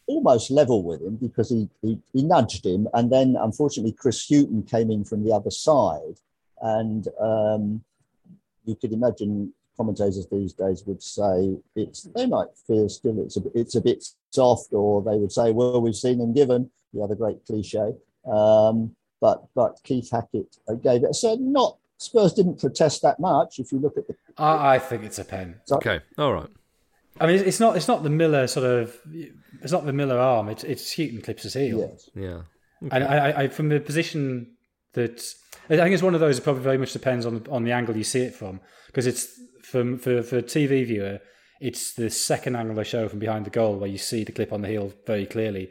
S2: almost level with him because he, he, he nudged him, and then unfortunately Chris Hughton came in from the other side, and um, you could imagine commentators these days would say it's they might feel still it's a it's a bit soft, or they would say, well, we've seen them given the other great cliche. Um, but but Keith Hackett gave it. So not Spurs didn't protest that much. If you look at the,
S3: I, I think it's a pen.
S1: So, okay, all right.
S3: I mean, it's not it's not the Miller sort of it's not the Miller arm. It's it's Hughton clips his heel.
S2: Yes.
S1: Yeah.
S3: Okay. And I, I, from the position that I think it's one of those. It probably very much depends on on the angle you see it from because it's from for for a TV viewer. It's the second angle they show from behind the goal where you see the clip on the heel very clearly.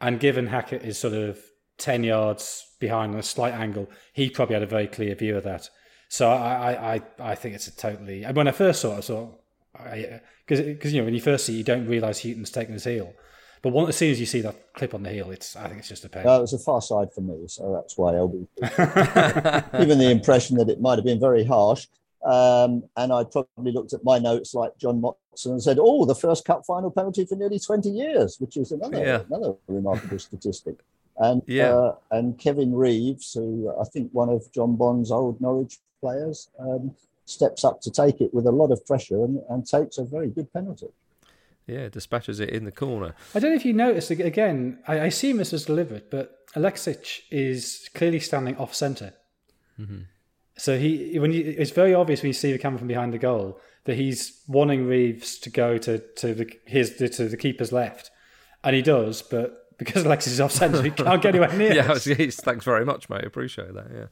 S3: And given Hackett is sort of 10 yards behind on a slight angle, he probably had a very clear view of that. So I, I, I think it's a totally. And when I first saw it, I saw because uh, because you know when you first see it, you don't realise Hughton's taking his heel, but one, as soon as you see that clip on the heel, it's I think it's just a pain.
S2: No, it was a far side for me, so that's why I'll be given the impression that it might have been very harsh. Um, and I probably looked at my notes like John Motson and said, "Oh, the first cup final penalty for nearly 20 years," which is another yeah. another remarkable statistic. And yeah. uh, and Kevin Reeves, who I think one of John Bond's old Norwich players, um, steps up to take it with a lot of pressure and, and takes a very good penalty.
S1: Yeah, dispatches it in the corner.
S3: I don't know if you noticed again. I, I assume this was delivered, but Aleksic is clearly standing off center. Mm-hmm. So he, when you, it's very obvious when you see the camera from behind the goal that he's wanting Reeves to go to to the his to the keeper's left, and he does, but because Aleksic is off centre, he can't get anywhere near.
S1: yeah, thanks very much, mate. Appreciate that. Yeah,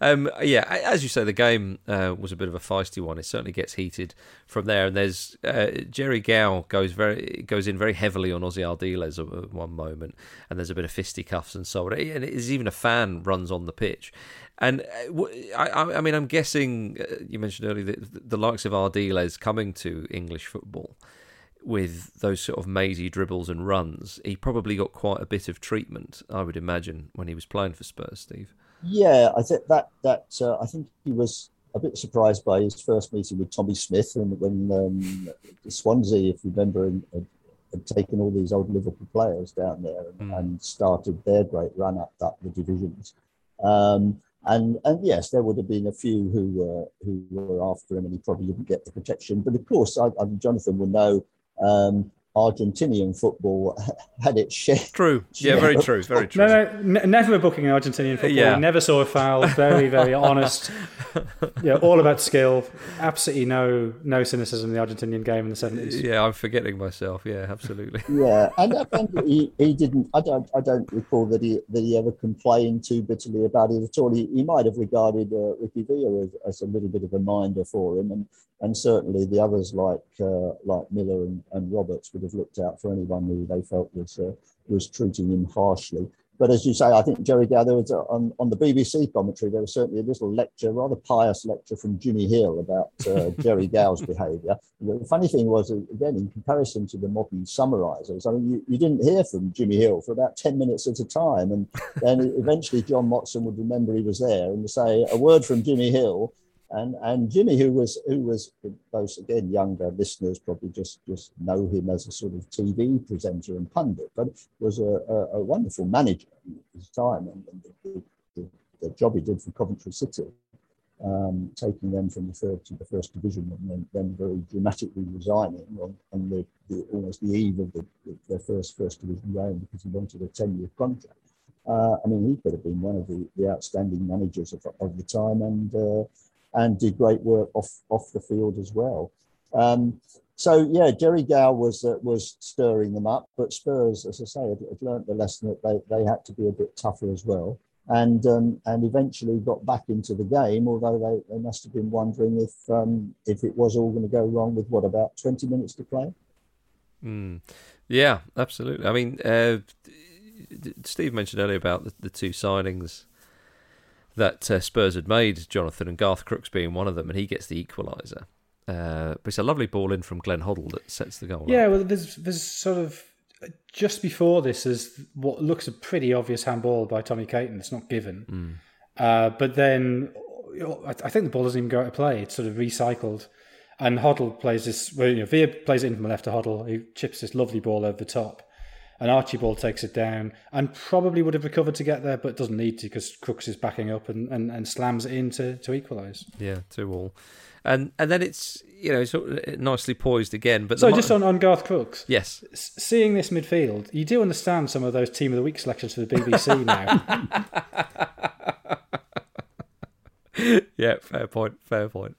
S1: um, yeah. As you say, the game uh, was a bit of a feisty one. It certainly gets heated from there. And there's uh, Gerry Gow goes very goes in very heavily on Ossie Ardiles at one moment, and there's a bit of fisticuffs and so on. And it is even a fan runs on the pitch. And uh, I, I mean, I'm guessing uh, you mentioned earlier that the likes of Ardiles coming to English football with those sort of mazy dribbles and runs, he probably got quite a bit of treatment, I would imagine, when he was playing for Spurs, Steve.
S2: Yeah, I think that that uh, I think he was a bit surprised by his first meeting with Tommy Smith and when um, Swansea, if you remember, had, had, taken all these old Liverpool players down there and, mm. and started their great run up, up the divisions. Um, and and yes, there would have been a few who were who were after him, and he probably didn't get the protection. But of course, I, I, Jonathan will know um, Argentinian football had its share.
S1: True. Yeah, very true. Very true.
S3: No, no, n- never booking Argentinian football. Yeah. Never saw a foul. Very, very honest. Yeah, all about skill. Absolutely no no cynicism in the Argentinian game in the seventies.
S1: Yeah, I'm forgetting myself. Yeah, absolutely.
S2: Yeah, and, and he, he didn't. I don't. I don't recall that he that he ever complained too bitterly about it at all. He, he might have regarded uh, Ricky Villa as, as a little bit of a minder for him, and and certainly the others like uh, like Miller and, and Roberts would have looked out for anyone who they felt was uh, was treating him harshly. But as you say, I think Gerry Gow, there was a, on, on the BBC commentary, there was certainly a little lecture, rather pious lecture from Jimmy Hill about uh, Gerry Gow's behaviour. The funny thing was, again, in comparison to the modern summarisers, I mean, you, you didn't hear from Jimmy Hill for about 10 minutes at a time. And then eventually John Motson would remember he was there and say, a word from Jimmy Hill and and Jimmy, who was who was those again younger listeners probably just just know him as a sort of TV presenter and pundit, but was a, a, a wonderful manager at his time, and, and the, the, the, job he did for Coventry City, um, taking them from the third to the first division, and then, then very dramatically resigning on, on the, the, almost the eve of the, their first first division game because he wanted a ten year contract. Uh, I mean, he could have been one of the, the outstanding managers of, of the time, and uh, and did great work off off the field as well. Um, so yeah, Gerry Gow was uh, was stirring them up, but Spurs, as I say, had, had learnt the lesson that they, they had to be a bit tougher as well. and um, and eventually got back into the game. Although they, they must have been wondering if um, if it was all going to go wrong with what about twenty minutes to play.
S1: Mm. Yeah, absolutely. I mean, uh, Steve mentioned earlier about the, the two signings that uh, Spurs had made, Jonathan and Garth Crooks being one of them, and he gets the equaliser. Uh, but it's a lovely ball in from Glenn Hoddle that sets the goal.
S3: Yeah,
S1: up.
S3: well, there's there's sort of just before this is what looks a pretty obvious handball by Tommy Caton. It's not given, mm. uh, but then I think the ball doesn't even go out of play. It's sort of recycled, and Hoddle plays this. Well, you know, Villa plays it in from the left to Hoddle. He chips this lovely ball over the top, and Archibald takes it down and probably would have recovered to get there, but doesn't need to because Crooks is backing up and, and, and slams it in to, to equalise.
S1: Yeah, two all and and then it's you know it's of uh, nicely poised again. But
S3: so just on, on Garth Crooks,
S1: yes,
S3: seeing this midfield, you do understand some of those team of the week selections for the BBC now.
S1: yeah, fair point. Fair point.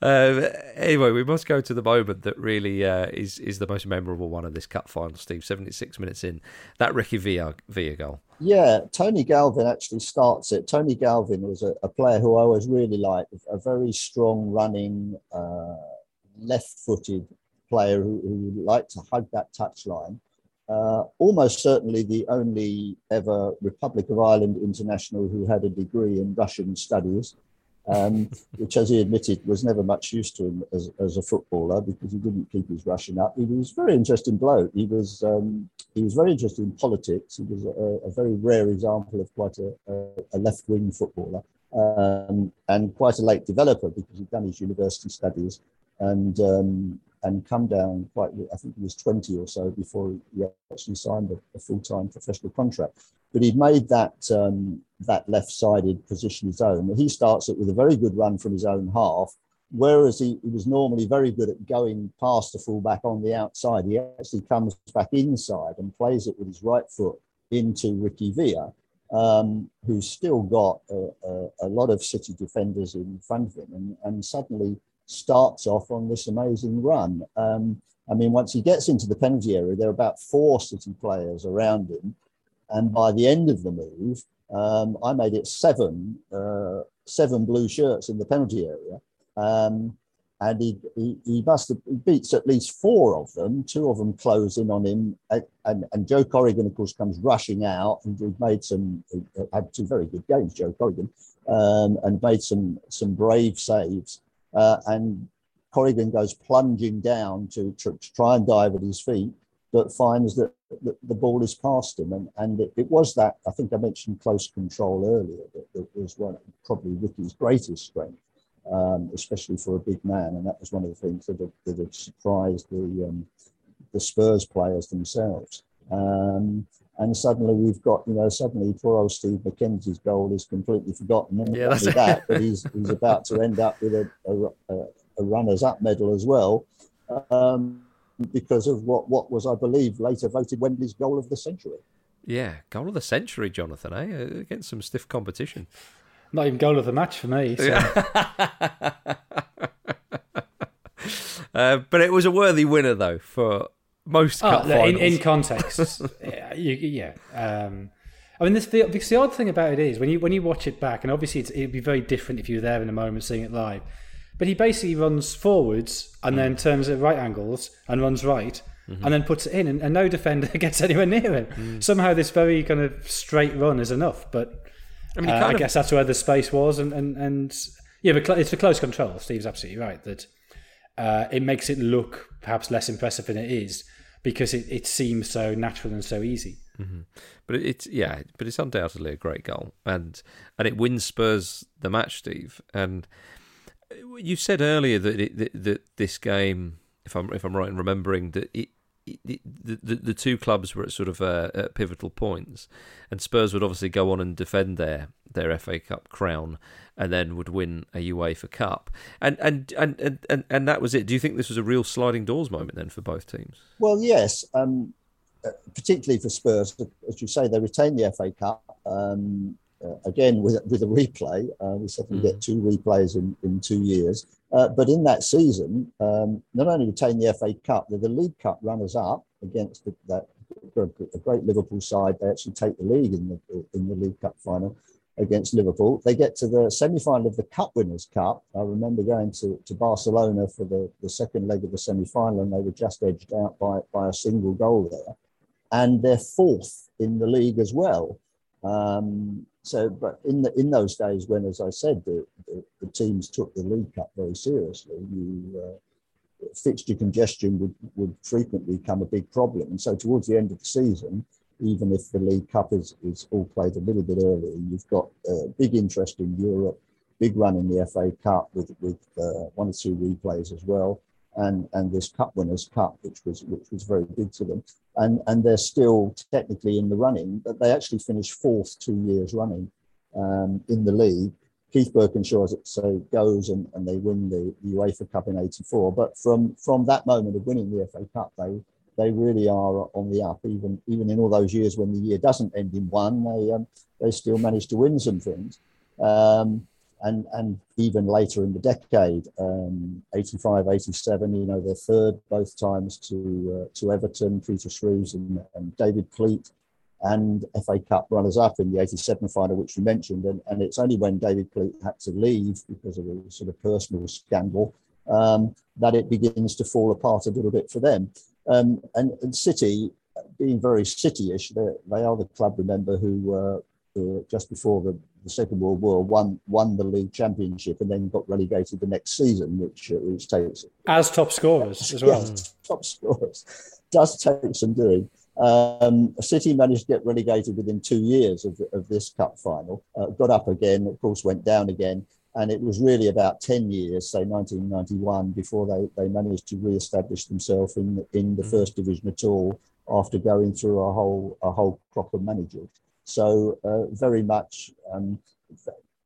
S1: Um, anyway, we must go to the moment that really uh, is is the most memorable one of this cup final. Steve, seventy six minutes in, that Ricky Villa, Villa goal.
S2: Yeah, Tony Galvin actually starts it. Tony Galvin was a, a player who I always really liked, a very strong running, uh, left-footed player who, who liked to hug that touchline. Uh, almost certainly the only ever Republic of Ireland international who had a degree in Russian studies um, which, as he admitted, was never much use to him as, as a footballer because he didn't keep his Russian up. He was a very interesting bloke. He was um, he was very interested in politics. He was a, a very rare example of quite a, a, a left wing footballer um, and quite a late developer because he'd done his university studies and um, and come down quite. I think he was twenty or so before he actually signed a, a full time professional contract but he made that um, that left-sided position his own. He starts it with a very good run from his own half, whereas he, he was normally very good at going past the fullback on the outside. He actually comes back inside and plays it with his right foot into Ricky Villa, um, who's still got a, a, a, lot of City defenders in front of him, and, and suddenly starts off on this amazing run. Um, I mean, once he gets into the penalty area, there are about four City players around him and by the end of the move, um, I made it seven, uh, seven blue shirts in the penalty area. Um, and he, he, he must have beats at least four of them. Two of them close in on him, and, and, and Joe Corrigan, of course, comes rushing out and he made some had two very good games, Joe Corrigan, um, and made some some brave saves. Uh, and Corrigan goes plunging down to, to, try and dive at his feet, but finds that the, the ball is past him. And, and it, it, was that, I think I mentioned close control earlier, that, that was one probably Ricky's greatest strength, um, especially for a big man. And that was one of the things that had, that had surprised the, um, the Spurs players themselves. Um, and suddenly we've got, you know, suddenly poor old Steve Mackenzie's goal is completely forgotten. And
S1: yeah, that's
S2: that, but he's, he's about to end up with a, a, a runners up medal as well. Um, because of what, what was, I believe, later voted Wembley's goal of the century.
S1: Yeah, goal of the century, Jonathan, eh? Against some stiff competition.
S3: Not even goal of the match for me. So.
S1: uh, but it was a worthy winner, though, for most oh, cup
S3: in, in, context. yeah, you, yeah. Um, I mean, this, the, because the odd thing about it is when you when you watch it back, and obviously it'd be very different if you were there in the moment seeing it live. But he basically runs forwards and then turns at right angles and runs right mm-hmm. and then puts it in, and, and, no defender gets anywhere near him. Mm. Somehow, this very kind of straight run is enough. But I, mean, uh, I of... guess that's where the space was, and and, and yeah, but it's for close control. Steve's absolutely right that uh, it makes it look perhaps less impressive than it is because it, it seems so natural and so easy.
S1: Mm-hmm. But it's yeah, but it's undoubtedly a great goal, and and it wins Spurs the match, Steve. And you said earlier that, it, that, that this game, if I'm if I'm right in remembering, that it, it, the, the, the two clubs were at sort of uh, at pivotal points, and Spurs would obviously go on and defend their their FA Cup crown, and then would win a UEFA Cup, and and and and and, and that was it. Do you think this was a real sliding doors moment then for both teams?
S2: Well, yes. Um, uh, particularly for Spurs, as you say, they retained the FA Cup. Um, uh, again with with a replay. Uh, we suddenly mm. get two replays in, in two years. Uh, but in that season, um, not only retain the FA Cup, they're the League Cup runners up against the, that a great Liverpool side. They actually take the league in the in the League Cup final. against Liverpool. They get to the semi-final of the Cup Winners' Cup. I remember going to, to Barcelona for the, the second leg of the semi-final, and they were just edged out by, by a single goal there. And they're fourth in the league as well. Um, so, but in the, in those days when, as I said, the, the, the teams took the League Cup very seriously, you uh, fixture congestion would, would frequently become a big problem. And so, towards the end of the season, even if the League Cup is, is all played a little bit earlier, you've got uh, big interest in Europe, big run in the FA Cup with with uh, one or two replays as well, and and this Cup Winners' Cup, which was which was very big to them, and and they're still technically in the running, but they actually finished fourth two years running um, in the league. Keith Burkinshaw, as it so goes, and, and they win the, the UEFA Cup in '84. But from from that moment of winning the FA Cup, they they really are on the up. Even even in all those years when the year doesn't end in one, they um, they still manage to win some things. Um, and and even later in the decade, um, 85, 87, you know, they're third both times to uh, to Everton, Peter Shreeves and, and David Pleat, and FA Cup runners up in the 87 final, which you mentioned. And, and it's only when David Pleat had to leave because of a sort of personal scandal um, that it begins to fall apart a little bit for them. Um, and, and, City, being very City-ish, they are the club, remember, who uh, just before the, the, Second World War won won the league championship and then got relegated the next season, which uh, which takes
S3: as top scorers as well.
S2: top scorers does take some doing. Um, City managed to get relegated within two years of, of this cup final. Uh, got up again, of course, went down again, and it was really about 10 years, say 1991, before they, they managed to re-establish themselves in, in the mm. first division at all after going through a whole, a whole crop of managers. So uh, very much, um,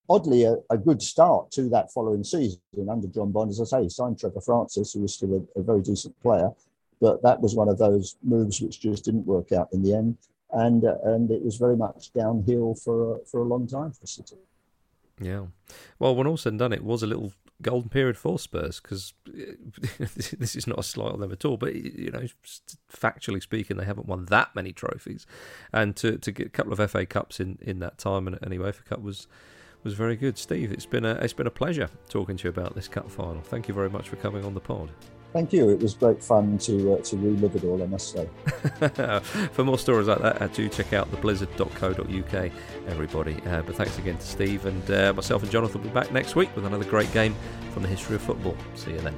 S2: oddly, a, a, good start to that following season under John Bond. As I say, he signed Trevor Francis, who was still a, a very decent player, but that was one of those moves which just didn't work out in the end. And, uh, and it was very much downhill for, for a long time for City.
S1: Yeah. Well, when all said and done, it was a little golden period for Spurs because uh, this is not a slight on them at all. But you know, factually speaking, they haven't won that many trophies, and to to get a couple of FA Cups in, in that time and an UEFA Cup was was very good. Steve, it's been a it's been a pleasure talking to you about this cup final. Thank you very much for coming on the pod.
S2: Thank you. It was great fun to uh, to relive it all, I must say.
S1: For more stories like that, uh, do check out theblizzard.co.uk, everybody. Uh, but thanks again to Steve and uh, myself and Jonathan will be back next week with another great game from the history of football. See you then.